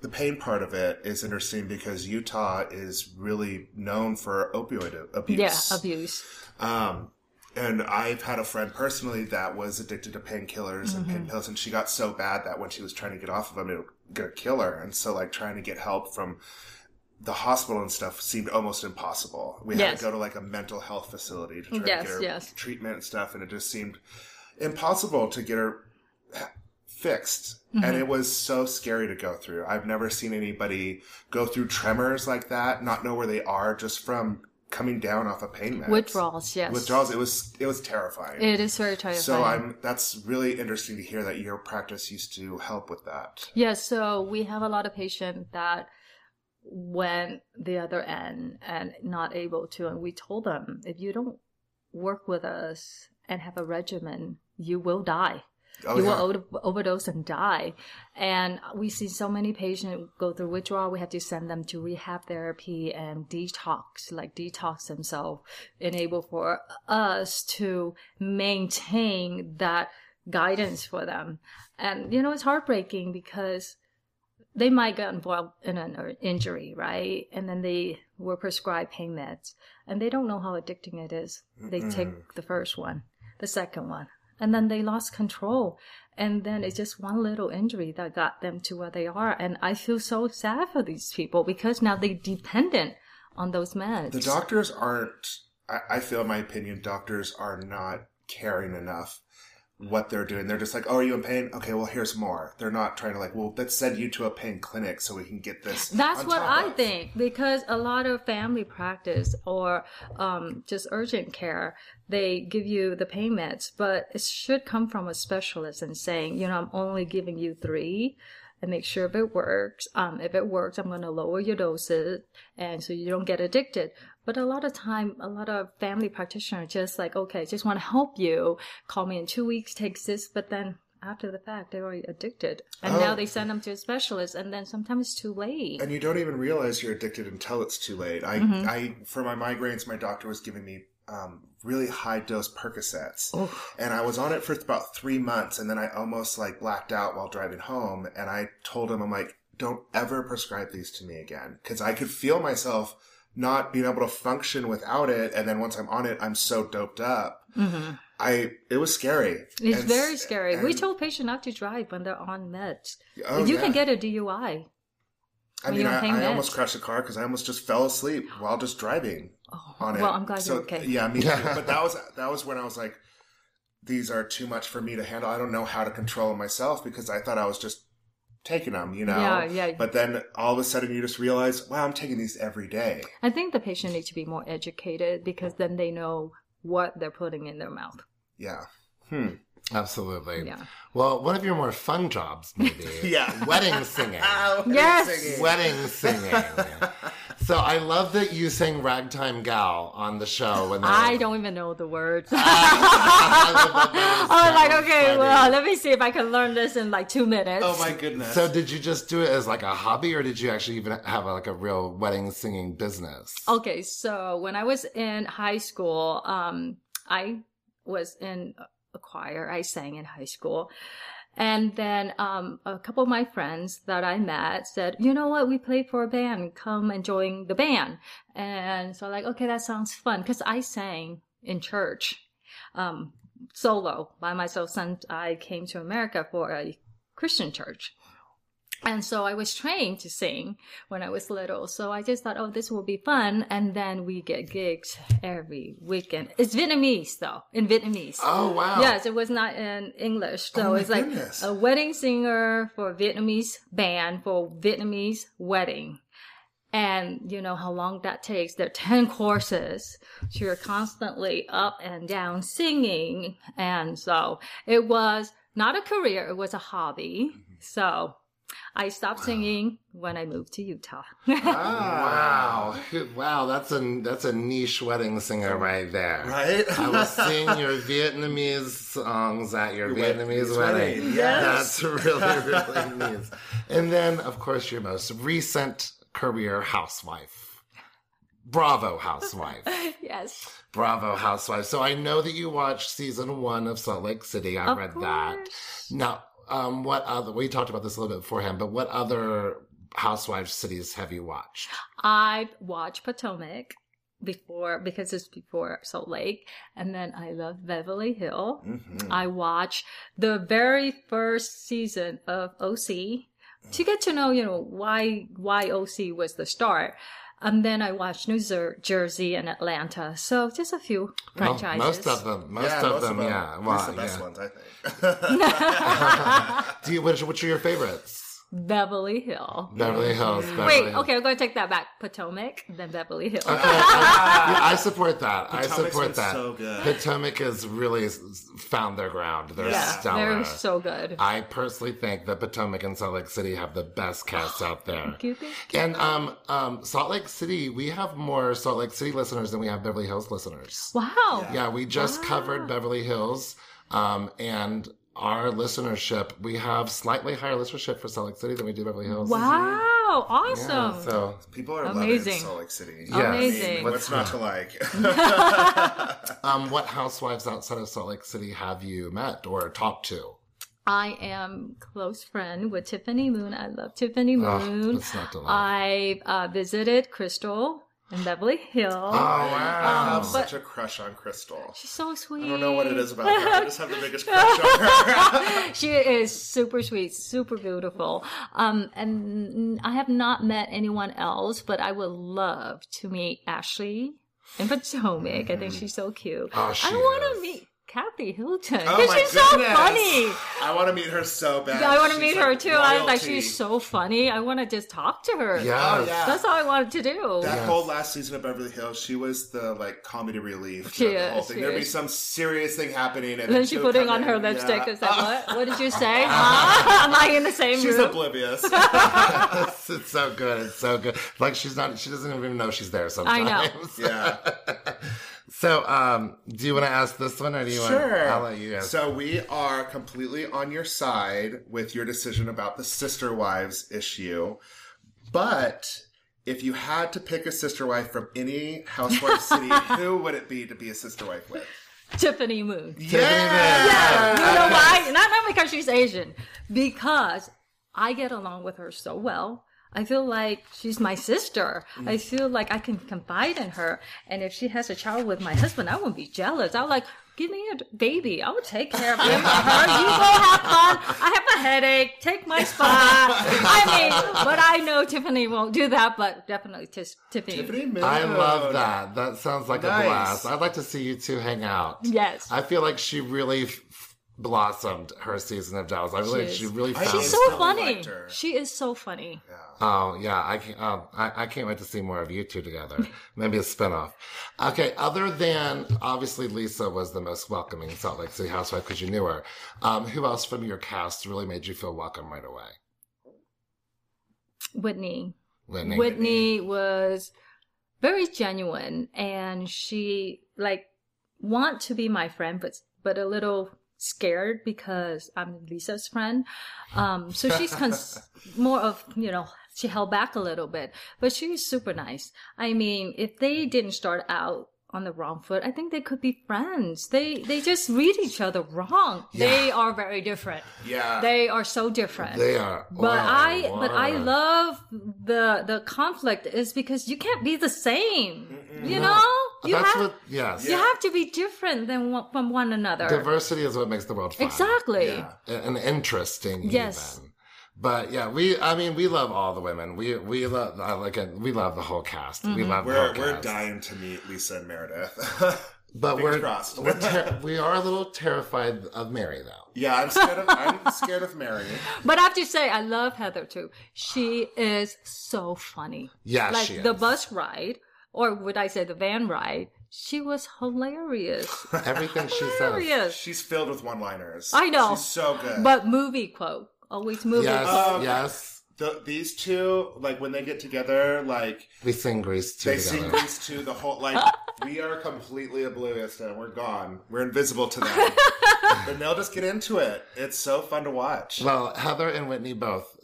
the pain part of it is interesting because Utah is really known for opioid abuse.
Yeah, abuse.
Um, and I've had a friend personally that was addicted to painkillers and pain pills, and she got so bad that when she was trying to get off of them, it was gonna kill her. And so, like, trying to get help from the hospital and stuff seemed almost impossible. We had
Yes.
to go to like a mental health facility to try
Yes,
to get her
yes.
treatment and stuff, and it just seemed impossible to get her fixed.
Mm-hmm.
And it was so scary to go through. I've never seen anybody go through tremors like that, not know where they are just from coming down off a pain meds.
Withdrawals, yes.
Withdrawals. It was it was terrifying.
It is very terrifying.
so I'm that's really interesting to hear that your practice used to help with that.
Yeah, so we have a lot of patients that went the other end and not able to, and we told them if you don't work with us and have a regimen, you will die.
Oh,
you
yeah.
will over- overdose and die. And we see so many patients go through withdrawal. We have to send them to rehab therapy and detox, like detox themselves, enable for us to maintain that guidance for them. And, you know, it's heartbreaking because they might get involved in an injury, right? And then they were prescribed pain meds and they don't know how addicting it is. They take the first one, the second one, and then they lost control. And then it's just one little injury that got them to where they are. And I feel so sad for these people because now they're dependent on those meds.
The doctors aren't. I, I feel, in my opinion, doctors are not caring enough what they're doing. They're just like, "Oh, are you in pain? Okay, well, here's more." They're not trying to like, "Well, let's send you to a pain clinic so we can get this."
That's what I
of."
think because a lot of family practice or um, just urgent care, they give you the pain meds, but it should come from a specialist and saying, you know, I'm only giving you three and make sure if it works. Um, if it works, I'm going to lower your doses and so you don't get addicted. But a lot of time, a lot of family practitioners just like, okay, just want to help you. Call me in two weeks, take this, but then after the fact, they're already addicted. And now
Oh.
they send them to a specialist and then sometimes it's too late.
and you don't even realize you're addicted until it's too late. I,
Mm-hmm.
I, for my migraines, my doctor was giving me um, really high dose Percocets, and I was on it for about three months, and then I almost like blacked out while driving home. And I told him, I'm like, don't ever prescribe these to me again, because I could feel myself not being able to function without it. And then once I'm on it, I'm so doped up. I it was scary.
Mm-hmm. It's
And-
very scary. we
and-
told patients not to drive when they're on meds.
Oh,
you
yeah.
can get a DUI.
I mean, I, I almost crashed the car because I almost just fell asleep while just driving on it.
Oh, well, I'm glad
so,
you're okay.
Yeah, me too. but that was that was when I was like, these are too much for me to handle. I don't know how to control myself because I thought I was just taking them, you know.
Yeah, yeah.
But then all of a sudden you just realize, wow, I'm taking these every day.
I think the patient needs to be more educated because then they know what they're putting in their mouth.
Yeah. Hmm.
Absolutely.
Yeah.
Well, one of your more fun jobs, maybe.
Yeah.
Wedding singing.
Yes.
Wedding singing. so I love that you sang Ragtime Gal on the show. When
I don't even know the words.
I love that. That
I was like, okay,
funny.
well, let me see if I can learn this in like two minutes.
Oh my goodness.
So did you just do it as like a hobby, or did you actually even have like a real wedding singing business?
Okay, so when I was in high school, um, I was in a choir. I sang in high school. And then um, a couple of my friends that I met said, you know what, we play for a band, come and join the band. And so like, okay, that sounds fun. Cause I sang in church, um, solo by myself since I came to America for a Christian church. And so I was trained to sing when I was little. So I just thought, oh, this will be fun. And then we get gigs every weekend. It's Vietnamese though, in Vietnamese.
Oh wow.
Yes, it was not in English. So
Oh,
it's like
goodness.
a wedding singer for a Vietnamese band for Vietnamese wedding. And you know how long that takes. There are 10 courses. So you're constantly up and down singing. And so it was not a career. It was a hobby. Mm-hmm. So I stopped singing when I moved to Utah.
Wow. Wow, that's a that's a niche wedding singer right there.
Right?
I will sing your Vietnamese songs at your
Your
Vietnamese
Vietnamese
wedding.
wedding, yes.
That's really, really nice. And then, of course, your most recent career housewife. Bravo housewife.
yes.
Bravo housewife. So I know that you watched season one of Salt Lake City. I
Of
read that.
course.
Now, um, what other, we talked about this a little bit beforehand, but what other housewives cities have you watched?
I watched Potomac before because it's before Salt Lake, and then I love Beverly Hill.
Mhm.
I watched the very first season of OC to get to know, you know, why why OC was the start. And then I watched New Jer- Jersey and Atlanta. So just a few
Well,
franchises.
most of them. Most
yeah,
of
most
them,
of them.
yeah.
At least
Well,
the best
yeah.
ones, I think.
Do you, which, which are your favorites?
Beverly Hill.
Beverly Hills. Beverly
Wait,
Hills.
okay, I'm going to take that back. Potomac, then Beverly Hills.
Okay, I, yeah, I support that. I support
been
that.
so good.
Potomac has really found their ground. They're
Yeah,
stellar.
They're so good.
I personally think that Potomac and Salt Lake City have the best cast out there.
Thank you, thank
And um, um, Salt Lake City, we have more Salt Lake City listeners than we have Beverly Hills listeners.
Wow.
Yeah, we just covered Beverly Hills, um, and our listenership, we have slightly higher listenership for Salt Lake City than we do Beverly Hills.
Wow, awesome.
Yeah, so
People are
Amazing.
loving Salt Lake City.
Yeah.
Amazing.
I mean, what's not to like?
Um, what housewives outside of Salt Lake City have you met or talked to?
I am close friend with Tiffany Moon. I love Tiffany
Oh,
Moon.
that's not to laugh.
I uh, visited Crystal in Beverly Hills.
Oh, oh
I
wow!
have
um,
such a crush on Crystal.
She's so sweet.
I don't know what it is about her. I just have the biggest crush on her.
she is super sweet, super beautiful. Um, and I have not met anyone else, but I would love to meet Ashley in Potomac. I think mm-hmm. she's so cute.
Oh, she
I want to meet Kathy Hilton
Oh
because
my
she's so funny.
I want to meet her so bad.
I want to
She's
meet her
like
too. I was like, she's so funny. I want to just talk to her.
Oh, yes.
Oh, yeah.
That's all I wanted to do.
That
Yes.
whole last season of Beverly Hills, she was the like comedy relief.
She
to the whole thing.
she
There'd be some serious thing happening, and
And then she
she'll
putting
come
on her lipstick
yeah.
and said, "What? What did you say? Huh? Am I in the same room.
She's
room?"
oblivious.
it's, it's so good. It's so good. Like she's not. She doesn't even know she's there. sometimes.
I know.
Sometimes.
yeah.
So, um, do you want to ask this one, or do you want?
Sure.
I'll let you ask.
So we are completely on your side with your decision about the sister wives issue. But if you had to pick a sister wife from any housewife city, who would it be to be a sister wife with?
Tiffany Moon.
Yeah.
You know why? Not not because she's Asian, because I get along with her so well. I feel like she's my sister. I mm. feel like I can confide in her. And if she has a child with my husband, I won't be jealous. I'll like, give me a baby. I will take care of you. her. You go have fun. I have a headache. Take my spot. I mean, but I know Tiffany won't do that, but definitely tis- Tiffany.
Tiffany Moon.
I love that. That sounds like
Nice.
a blast. I'd like to see you two hang out.
Yes.
I feel like she really f- blossomed her season of Dallas. I really,
She
she really found.
She's so
Instantly
funny.
liked her.
She is so funny.
Oh yeah, I can. Oh, I, I can't wait to see more of you two together. Maybe a spinoff. Okay, other than obviously Lisa was the most welcoming Salt Lake City housewife because you knew her. Um, who else from your cast really made you feel welcome right away?
Whitney.
Whitney.
Whitney was very genuine and she like want to be my friend but but a little scared because I'm Lisa's friend. Um so she's cons- more of, you know, she held back a little bit, but she was super nice. I mean, if they didn't start out on the wrong foot. I think they could be friends. They they just read each other wrong. They are very different.
Yeah.
They are so different.
They are.
but
Wow,
I but I love the the conflict is because you can't be the same. You know? You
That's
have
what. Yes.
you have to be different than one, from one another.
Diversity is what makes the world fun.
exactly.
Yeah.
and interesting.
Yes.
Even. But yeah, we. I mean, we love all the women. We we love uh, like uh, we love the whole cast. We
Mm-hmm.
love
We're
whole
we're
cast.
dying to meet Lisa and Meredith.
But
Fingers
we're,
crossed.
we're ter- we are a little terrified of Mary though.
yeah, I'm scared of I'm scared of Mary.
But I have to say, I love Heather too. She is so funny.
Yeah,
like
she
the bus ride, or would I say the van ride? She was hilarious.
Everything she says.
She's filled with one-liners.
I know.
She's so good.
But movie quote, always movie
Yes,
quote.
Um,
yes.
the, these two, like when they get together, like
We sing Grease too
they
together.
sing these two the whole like we are completely oblivious and we're gone. We're invisible to them. then they'll just get into it. It's so fun to watch.
well, Heather and Whitney both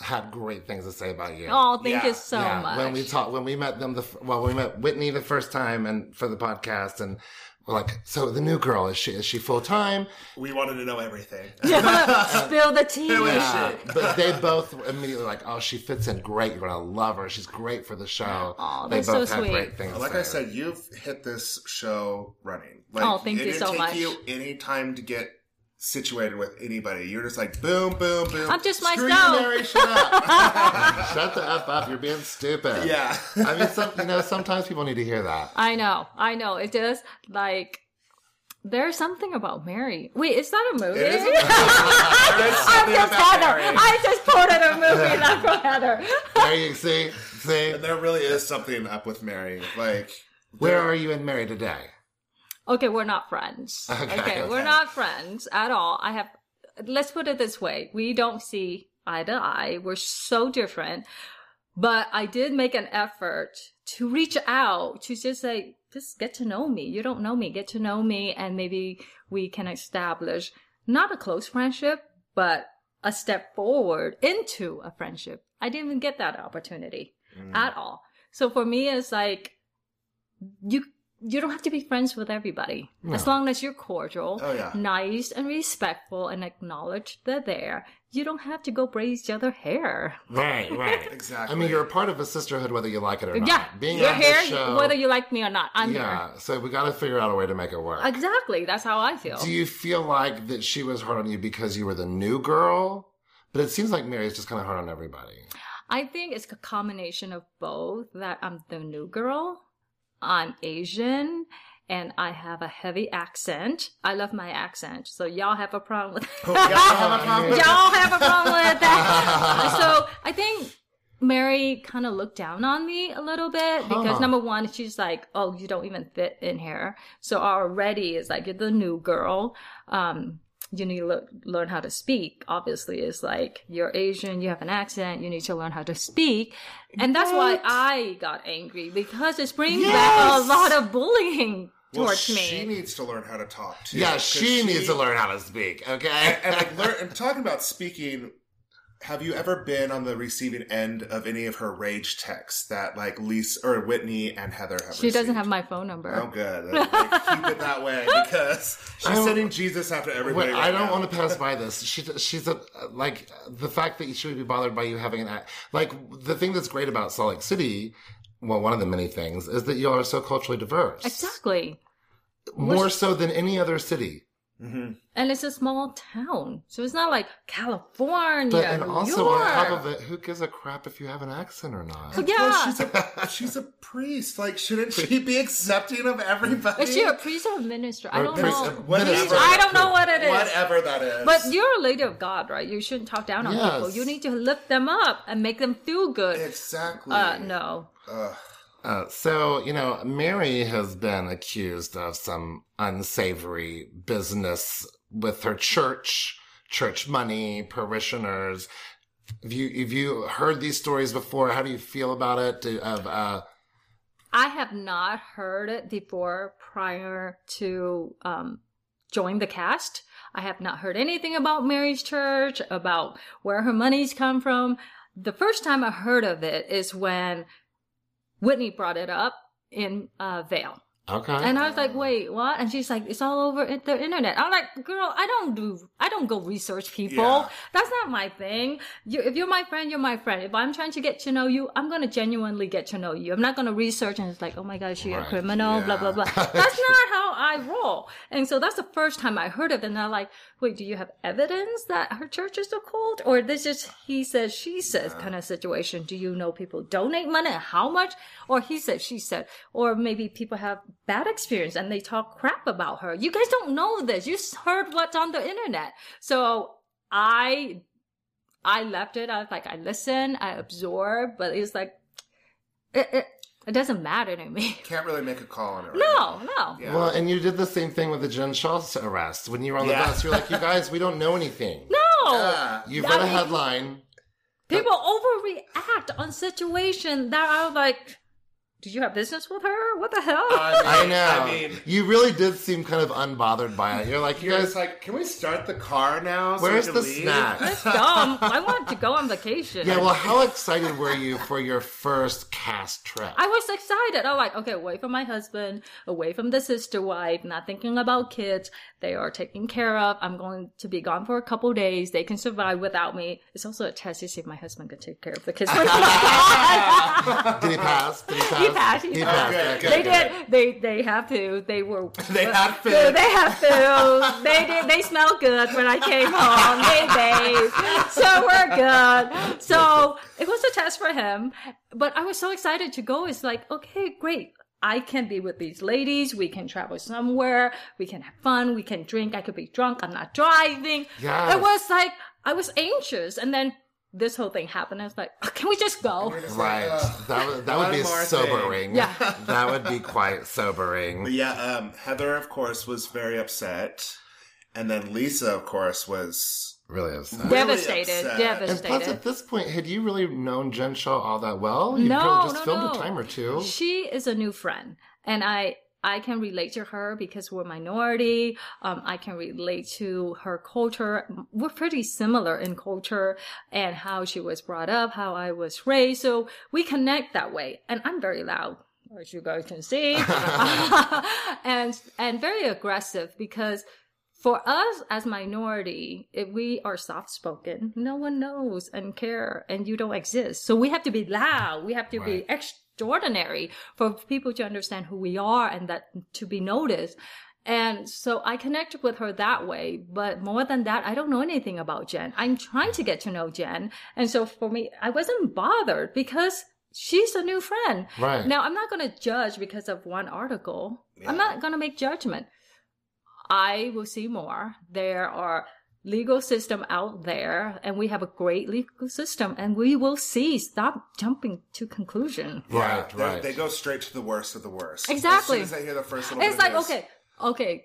had great things to say about you.
Oh, thank
Yeah,
you so
yeah,
much.
when we talked, when we met them, the well, we met Whitney the first time and for the podcast, and we're like, so the new girl is she is she full time?
We wanted to know everything.
Spill the tea.
Who is
Yeah,
she?
but they both immediately like, oh, she fits in great. You're gonna love her. She's great for the show.
Aw,
they
that's so
both have
sweet.
great things. to
Like I said, you've hit this show running. Oh, like,
Oh, thank
it
you
didn't
so
take
much.
you any time to get situated with anybody. You're just like boom, boom, boom.
I'm just
Screw
myself.
You, Mary, shut up.
Shut the f up. You're being stupid.
yeah.
I mean, some, you know, sometimes people need to hear that.
I know, I know. It does like there's something about Mary. Wait, is that a movie?
It is a movie. There is
I'm just
about
Heather.
Mary.
I just quoted a movie that's from Heather.
There you see, see.
And there really is something up with Mary. Like,
Where are you and Mary today?
Okay, we're not friends.
Okay.
Okay, we're not friends at all. I have, let's put it this way. We don't see eye to eye. We're so different. But I did make an effort to reach out to just say, just get to know me. You don't know me. Get to know me. And maybe we can establish not a close friendship, but a step forward into a friendship. I didn't even get that opportunity mm. at all. So for me, it's like, you you don't have to be friends with everybody as long as you're cordial
Oh, yeah.
nice and respectful and acknowledge that they're there you don't have to go braid each other hair
Right, right.
Exactly.
I mean, you're a part of a sisterhood, whether you like it or not.
yeah
Being
you're
on
here
this show,
whether you like me or not i'm
yeah. So we got to figure out a way to make it work.
exactly that's how i feel
Do you feel like that she was hard on you because you were the new girl? But it seems like Mary's just kind of hard on everybody.
i think it's a combination of both that i'm the new girl i'm asian and I have a heavy accent. I love my accent, so y'all have a problem with
Y'all have a problem
y'all have a problem with that. so I think Mary kind of looked down on me a little bit because
Huh.
number one, she's like, "Oh, you don't even fit in here." So already it's like you're the new girl. Um, you need to le- learn how to speak. Obviously, it's like you're Asian, you have an accent, you need to learn how to speak, and that's why I got angry because it's bringing back a lot of bullying
Well,
towards
she
me.
She needs to learn how to talk too.
Yeah, she, needs to learn how to speak. Okay.
And like, learn, and talking about speaking, have you ever been on the receiving end of any of her rage texts that like Lisa or Whitney and Heather have?
She doesn't have my phone number.
Oh, good. Like, keep it that way because she's sending Jesus after everybody.
Wait,
right
I don't
now.
want to pass by this. She, she's a like the fact that she would be bothered by you having an act. Like the thing that's great about Salt Lake City, well, one of the many things is that you are so culturally diverse.
Exactly.
More so than any other city.
Mhm.
And it's a small town. So it's not like California.
But and
New
also
York.
on top of it, who gives a crap if you have an accent or not?
Yeah.
Plus, she's a she's a priest. Like, shouldn't she be accepting of everybody?
Is she a priest or a minister? I don't
priest-
know.
Whatever.
minister.
I don't know what it is.
Whatever that is.
But you're a lady of God, right? You shouldn't talk down on
Yes.
people. You need to lift them up and make them feel good.
exactly.
Uh, no.
Ugh.
Uh, so, you know, Mary has been accused of some unsavory business with her church, church money, parishioners. Have you, have you heard these stories before? How do you feel about it? Do, of, uh,
I have not heard it before prior to um, join the cast. I have not heard anything about Mary's church, about where her money's come from. The first time I heard of it is when Whitney brought it up in uh, Vail.
Okay.
And I was like, wait, what? And she's like, it's all over the internet. I'm like, girl, I don't do, I don't go research people.
Yeah.
That's not my thing. You, if you're my friend, you're my friend. If I'm trying to get to know you, I'm going to genuinely get to know you. I'm not going to research and it's like, oh my God, is she a
Right.
criminal? Blah, blah, blah. That's not how I roll. And so that's the first time I heard of it. And I'm like, wait, do you have evidence that her church is a cult? Or this is he says, she says kind of situation? Do you know people donate money? How much? Or he said, she said, or maybe people have bad experience and they talk crap about her. You guys don't know this. You heard what's on the internet. So I, I left it. I was like, I listen, I absorb, but it's like, it, it, it doesn't matter to me.
Can't really make a call on it. Right
No, no.
Yeah.
Well, and you did the same thing with the Jen Shah arrest. When you were on the bus, you're like, you guys, we don't know anything.
No.
Yeah.
You've
I
read a
mean-
headline.
People overreact on situation that are like, did you have business with her? What the hell?
I know.
I mean,
you really did seem kind of unbothered by it. You're like, you
you're
guys,
like, can we start the car now? so
where's the
leave?"
snack?
That's dumb. I want to go on vacation.
Yeah, well, how excited were you for your first cast trip?
I was excited. I was like, okay, away from my husband, away from the sister wife, not thinking about kids. They are taken care of. I'm going to be gone for a couple days. They can survive without me. It's also a test to see if my husband can take care of the kids. for me.
Did he pass? Did he pass?
He passed. He
He
passed.
passed.
good, good.
they did. They they have to. They were.
They had food.
They, they have to. They did. They smell good when I came home. They bathed, so we're good. So it was a test for him, but I was so excited to go. It's like, okay, great. I can be with these ladies. We can travel somewhere. We can have fun. We can drink. I could be drunk. I'm not driving.
Yes.
It was like I was anxious, and then this whole thing happened. I was like, can we just go?
Right. That would, that
One
would be
more
sobering.
Yeah.
That would be quite sobering.
But yeah, um, Heather, of course, was very upset. And then Lisa, of course, was.
Really upset.
Really
Devastated.
upset.
And plus, at this point, had you really known Jen Shah all that well? You
No,
probably just
no,
filmed
no.
a time or two.
She is a new friend, and I I can relate to her because we're minority. Um, I can relate to her culture. We're pretty similar in culture and how she was brought up, how I was raised. So we connect that way. And I'm very loud. As you guys can see, and and very aggressive because for us as minority, if we are soft spoken, no one knows and care and you don't exist. So we have to be loud. We have to
Right.
be extraordinary for people to understand who we are and that to be noticed. And so I connected with her that way. But more than that, I don't know anything about Jen. I'm trying to get to know Jen. And so for me, I wasn't bothered because she's a new friend.
Right.
Now, I'm not going to judge because of one article.
Yeah.
I'm not going to make judgment. I will see more. There are legal system out there and we have a great legal system and we will see. Stop jumping to conclusion.
Right,
they,
right.
They go straight to the worst of the worst.
Exactly.
As soon as they hear the first little
It's
bit
like,
of this.
okay, okay.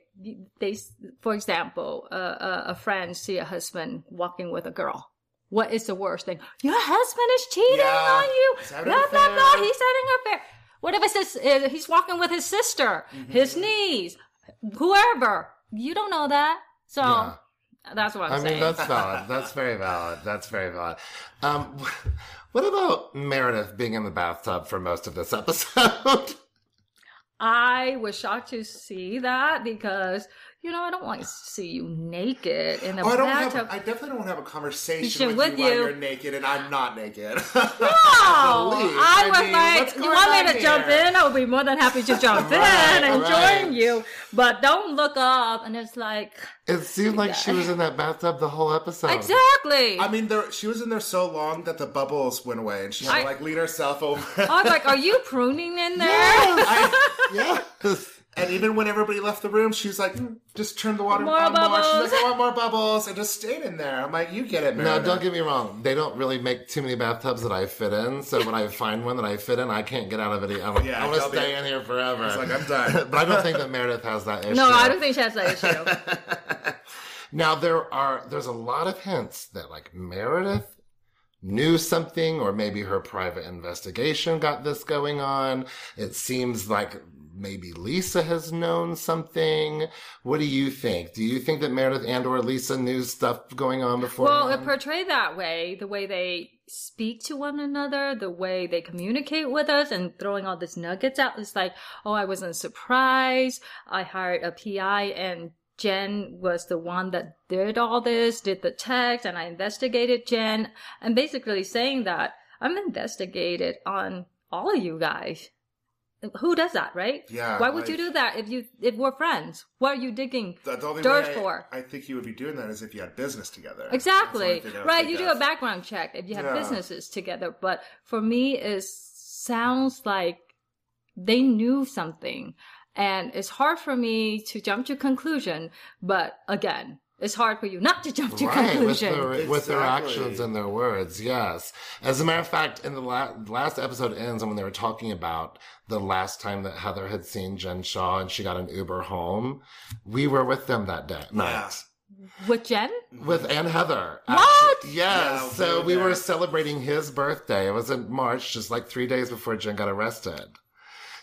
They, for example, uh, a, a friend see a husband walking with a girl. What is the worst thing? Your husband is cheating
Yeah.
on you.
He's
Blah,
having
blah, blah. He's having an affair. What if it's his, uh, he's walking with his sister,
Mm-hmm.
his niece, whoever? You don't know that. So
Yeah.
That's what I'm saying.
I
saying.
mean, that's valid. That's very valid. That's very valid. Um, what about Meredith being in the bathtub for most of this episode?
I was shocked to see that because, you know, I don't want to see you naked in the
Oh, I don't
bathtub.
have. I definitely don't want to have a conversation with,
with
you, while
you.
you're naked and I'm not naked.
No,
Believe.
I was
mean,
like, you want me to jump in? I would be more than happy to jump
Right,
in and
right.
join you. But don't look up. And it's like,
It seemed like she was in that bathtub the whole episode.
exactly.
I mean, there, she was in there so long that the bubbles went away, and she had
I-
to like lean herself over.
I was like, are you pruning in there?
I-
Yes.
And even when everybody left the room, she was like, "Mm, "Just turn the water
More
on more." She's
bubbles.
like, "I want more bubbles," and just stayed in there. I'm like, "You get it,
Now,
Meredith."
don't get me wrong. They don't really make too many bathtubs that I fit in. So when I find one that I fit in, I can't get out of it. I'm like,
Yeah,
I want to
I'll be-
stay in here forever.
It's like I'm done.
but I don't think that Meredith has that issue.
No, I don't think she has that issue.
Now there are there's a lot of hints that like Meredith knew something or maybe her private investigation got this going on. It seems like maybe Lisa has known something. What do you think? Do you think that Meredith and or Lisa knew stuff going on before?
Well, it portrayed that way, the way they speak to one another, the way they communicate with us and throwing all these nuggets out. It's like, oh, I wasn't surprised. I hired a PI and Jen was the one that did all this, did the text, and I investigated Jen. And basically saying that I'm investigated on all of you guys. Who does that, right?
Yeah,
Why would you do that if you if we're friends? What are you digging
The, the
dirt
way
for?
I, I think you would be doing that is if you had business together.
Exactly.
That's the only thing I would
Right. You do a background check if you have
Yeah.
businesses together. But for me, it sounds like they knew something. And it's hard for me to jump to conclusion. But again, it's hard for you not to jump to
Right, with
conclusion.
their, with their actions and their words, yes. As a matter of fact, in the la- last episode ends when they were talking about the last time that Heather had seen Jen Shah and she got an Uber home, we were with them that day night.
With Jen?
With and Heather.
What?
Actually, Yes.
Yeah,
so
we
we
were
were celebrating his birthday. It was in March, just like three days before Jen got arrested.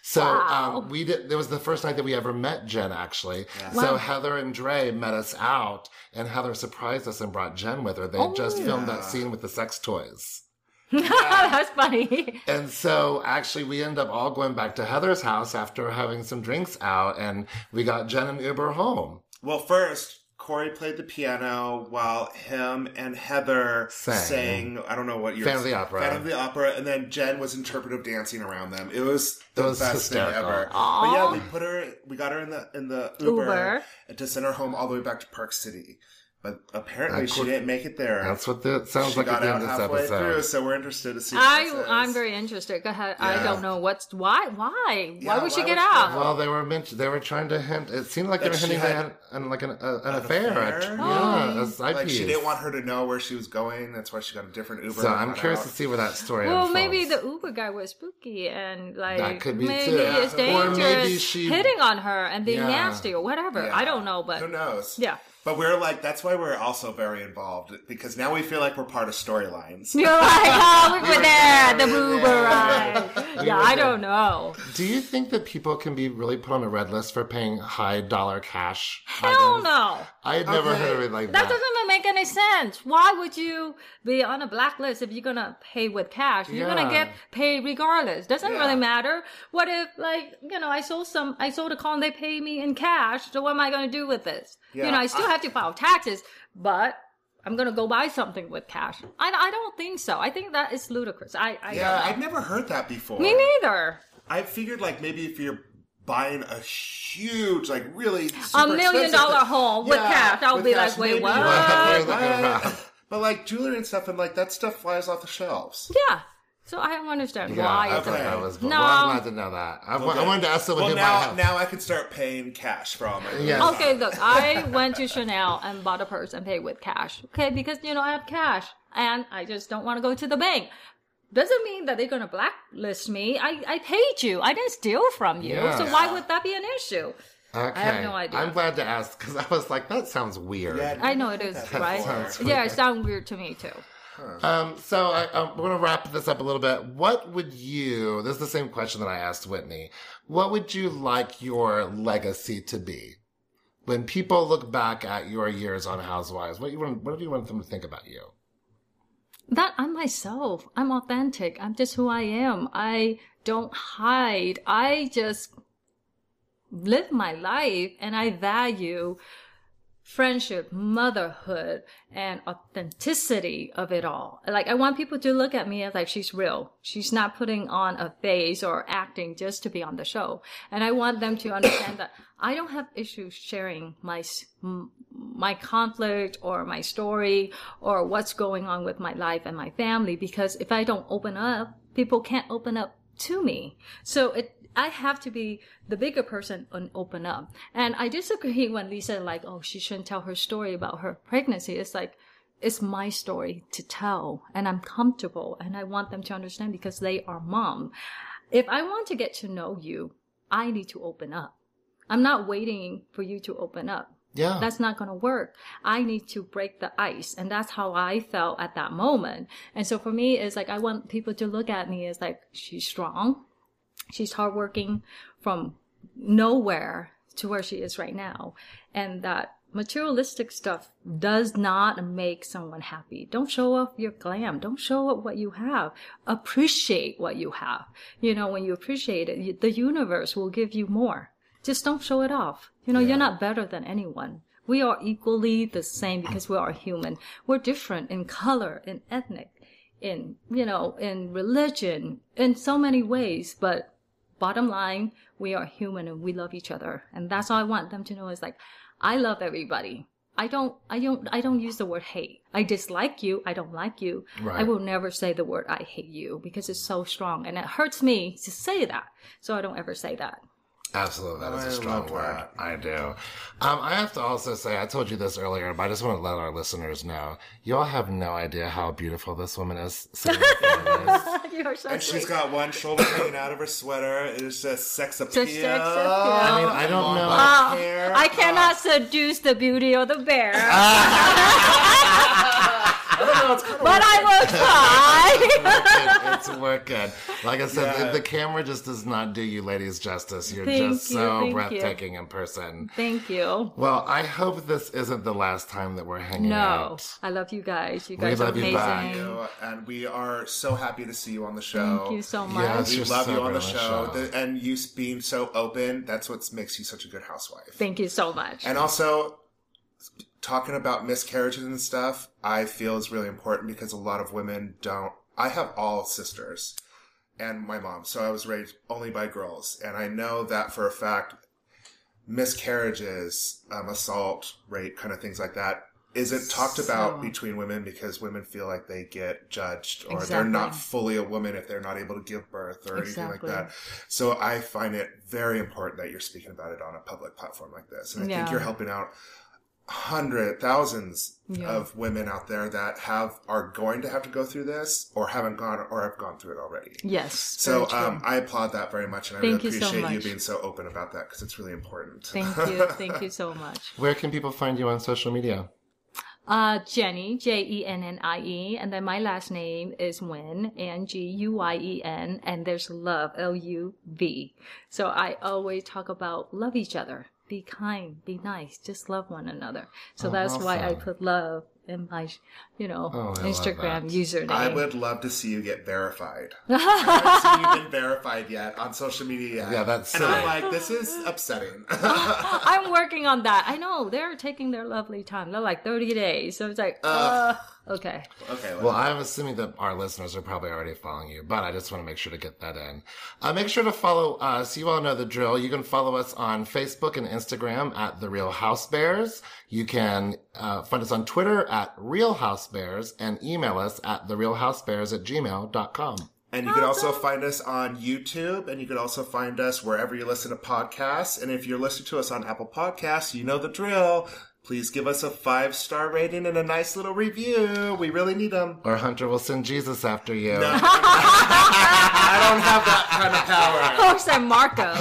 So
Wow.
um, we did. It was the first night that we ever met Jen, actually.
Yeah.
So
Wow.
Heather and Dre met us out, and Heather surprised us and brought Jen with her. They had just filmed that scene with the sex toys.
That's funny.
And so actually we end up all going back to Heather's house after having some drinks out and we got Jen and Uber home.
Well, first, Corey played the piano while him and Heather
Sang.
sang. I don't know what year.
Phantom of the Opera.
Phantom of the Opera, and then Jen was interpretive dancing around them. It was the
It was
best
hysterical.
thing ever.
Aw.
But yeah, we put her. We got her in the in the Uber,
Uber.
to send her home all the way back to Park City. But apparently,
I
she
could-
didn't make it there.
That's what the, it sounds
she
like
got
at the
out
end of this
halfway
episode.
through, so we're interested to see. what
I
this is.
I'm very interested. Go ahead. I don't know what's why why
Yeah,
why would she
why
get
would she
out?
Well, they were meant. They were trying to hint. It seemed like they
That
were
she
hinting they
had
had an, like an, uh, an,
an
affair.
affair?
Yeah, a side
Like
piece.
she didn't want her to know where she was going. That's why she got a different Uber.
so I'm curious
out.
to see where that story
Well,
unfolds.
maybe the Uber guy was spooky and like
That could be
maybe
too.
it's
Or
dangerous
maybe she-
hitting on her and being
Yeah.
nasty or whatever.
Yeah.
I don't know, but Who
knows?
yeah.
But we're like, that's why we're also very involved because now we feel like we're part of storylines.
You're like, oh, we were
were
there,
there,
the
we were
Uber ride.
We
Yeah, I
there.
don't know.
Do you think that people can be really put on a red list for paying high dollar cash?
Hell
items?
no.
I had never
Okay.
heard of it like
That
that.
doesn't make any sense. Why would you be on a blacklist if you're gonna pay with cash? You're
Yeah.
gonna get paid regardless. Doesn't
Yeah.
really matter. What if, like, you know, I sold some, I sold a car and they pay me in cash. So what am I gonna do with this?
Yeah,
you know, I still
I-
have to file taxes, but I'm gonna go buy something with cash. I, I don't think so. I think that is ludicrous. I, I
yeah, I've never heard that before.
me neither.
I figured like maybe if you're buying a huge, like really
A million
expensive
dollar
thing-
home with cash. I'll
with
be
cash,
like, wait, what?
What?
what? But like jewelry and stuff, and like that stuff flies off the shelves.
Yeah. So I don't understand
Yeah,
why
I thought that was.
No.
Well, I'm glad to know that. I, wa- I wanted to ask someone
Well, now
have.
now I can start paying cash for all my.
Yeah.
Okay, look, I went to Chanel and bought a purse and paid with cash. Okay, because you know I have cash and I just don't want to go to the bank. Doesn't mean that they're gonna blacklist me. I, I paid you. I didn't steal from you.
Yeah.
So why would that be an issue?
Okay.
have no idea.
I'm glad to ask because I was like, that sounds weird.
Yeah,
I know it is,
That
right?
sounds
Yeah, it sounds weird to me too.
Um, so I, I'm going to wrap this up a little bit. What would you? This is the same question that I asked Whitney. What would you like your legacy to be? When people look back at your years on Housewives, what you want? What do you want them to think about you?
That I'm myself. I'm authentic. I'm just who I am. I don't hide. I just live my life and I value friendship, motherhood, and authenticity of it all. Like I want people to look at me as like she's real. She's not putting on a face or acting just to be on the show. And I want them to understand that I don't have issues sharing my my conflict or my story or what's going on with my life and my family because if I don't open up, people can't open up to me. So it I have to be the bigger person and open up. And I disagree when Lisa like, oh, she shouldn't tell her story about her pregnancy. It's like, it's my story to tell and I'm comfortable and I want them to understand because they are mom. If I want to get to know you, I need to open up. I'm not waiting for you to open up.
Yeah.
That's not going to work. I need to break the ice. And that's how I felt at that moment. And so for me, it's like, I want people to look at me as like, she's strong. She's hardworking from nowhere to where she is right now. And that materialistic stuff does not make someone happy. Don't show off your glam. Don't show up what you have. Appreciate what you have. You know, when you appreciate it, the universe will give you more. Just don't show it off. You know, you're not better than anyone. We are equally the same because we are human. We're different in color, in ethnic, in, you know, in religion, in so many ways, but bottom line, we are human and we love each other. And that's all I want them to know is like, I love everybody. I don't, I don't, I don't use the word hate. I dislike you. I don't like you. I will never say the word I hate you because it's so strong and it hurts me to say that. So I don't ever say that.
Absolutely, that is a
I
strong word.
that.
I do. Um, I have to also say, I told you this earlier, but I just want to let our listeners know, you all have no idea how beautiful this woman is. sitting in front of us.
You're so
And she's got one shoulder hanging out of her sweater. It is just sex appeal.
Just sex appeal.
I mean, I don't know.
Ah,
hair.
I cannot seduce the beauty of the bear,
I don't know. It's kind of
but I will try.
it's working. Like I said,
Yeah.
the, the camera just does not do you ladies justice. You're
Thank
just
you,
so
thank you.
breathtaking in person.
Thank you.
Well, I hope this isn't the last time that we're hanging out.
No,
out.
I love you guys. You
We
guys are
love you
amazing.
back.
you, and we are so happy to see you on the show.
Thank you so much.
Yes.
We love
so
you on the show,
on the show.
The- and you being so open. That's what makes you such a good housewife.
Thank you so much.
And also, talking about miscarriages and stuff, I feel is really important because a lot of women don't. I have all sisters and my mom, so I was raised only by girls, and I know that for a fact. Miscarriages, um, assault, rape, kind of things like that, isn't talked about between women because women feel like they get judged or they're not fully a woman if they're not able to give birth or anything like that. So I find it very important that you're speaking about it on a public platform like this. And I think you're helping out hundred thousands
Yeah.
of women out there that have are going to have to go through this or haven't gone or have gone through it already.
yes.
So um, I applaud that very much, and I
Thank
really
you so
appreciate you being so open about that because it's really important.
Thank you. Thank you so much.
Where can people find you on social media?
Uh, Jennie, J E N N I E, and then my last name is Nguyen, N G U Y E N, and there's love, L U V. So I always talk about love each other, be kind, be nice, just love one another. So
Oh,
that's why I put love in my, you know,
Oh,
Instagram username.
I would love to see you get verified. I haven't seen you been verified yet on social media yet.
Yeah, that's
and I'm like, this is upsetting.
I'm working on that. I know they're taking their lovely time. They're like 30 days. So it's like, uh, okay.
okay,
Well, I'm assuming that our listeners are probably already following you, but I just want to make sure to get that in. Uh, make sure to follow us. You all know the drill. You can follow us on Facebook and Instagram at The Real Housebears. You can uh, find us on Twitter at Real Housebears and email us at TheRealHouseBears at gmail.com.
And you can also find us on YouTube, and you can also find us wherever you listen to podcasts. And if you're listening to us on Apple Podcasts, you know the drill. Please give us a five star rating and a nice little review. We really need them.
Or Hunter will send Jesus after you.
I don't have that kind of power.
Of course, I'm Marco.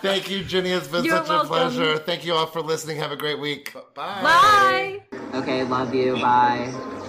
Thank you, Jennie. It's been
You're
such
welcome.
a pleasure. Thank you all for listening. Have a great week.
Bye.
Bye.
Okay, love you. Bye.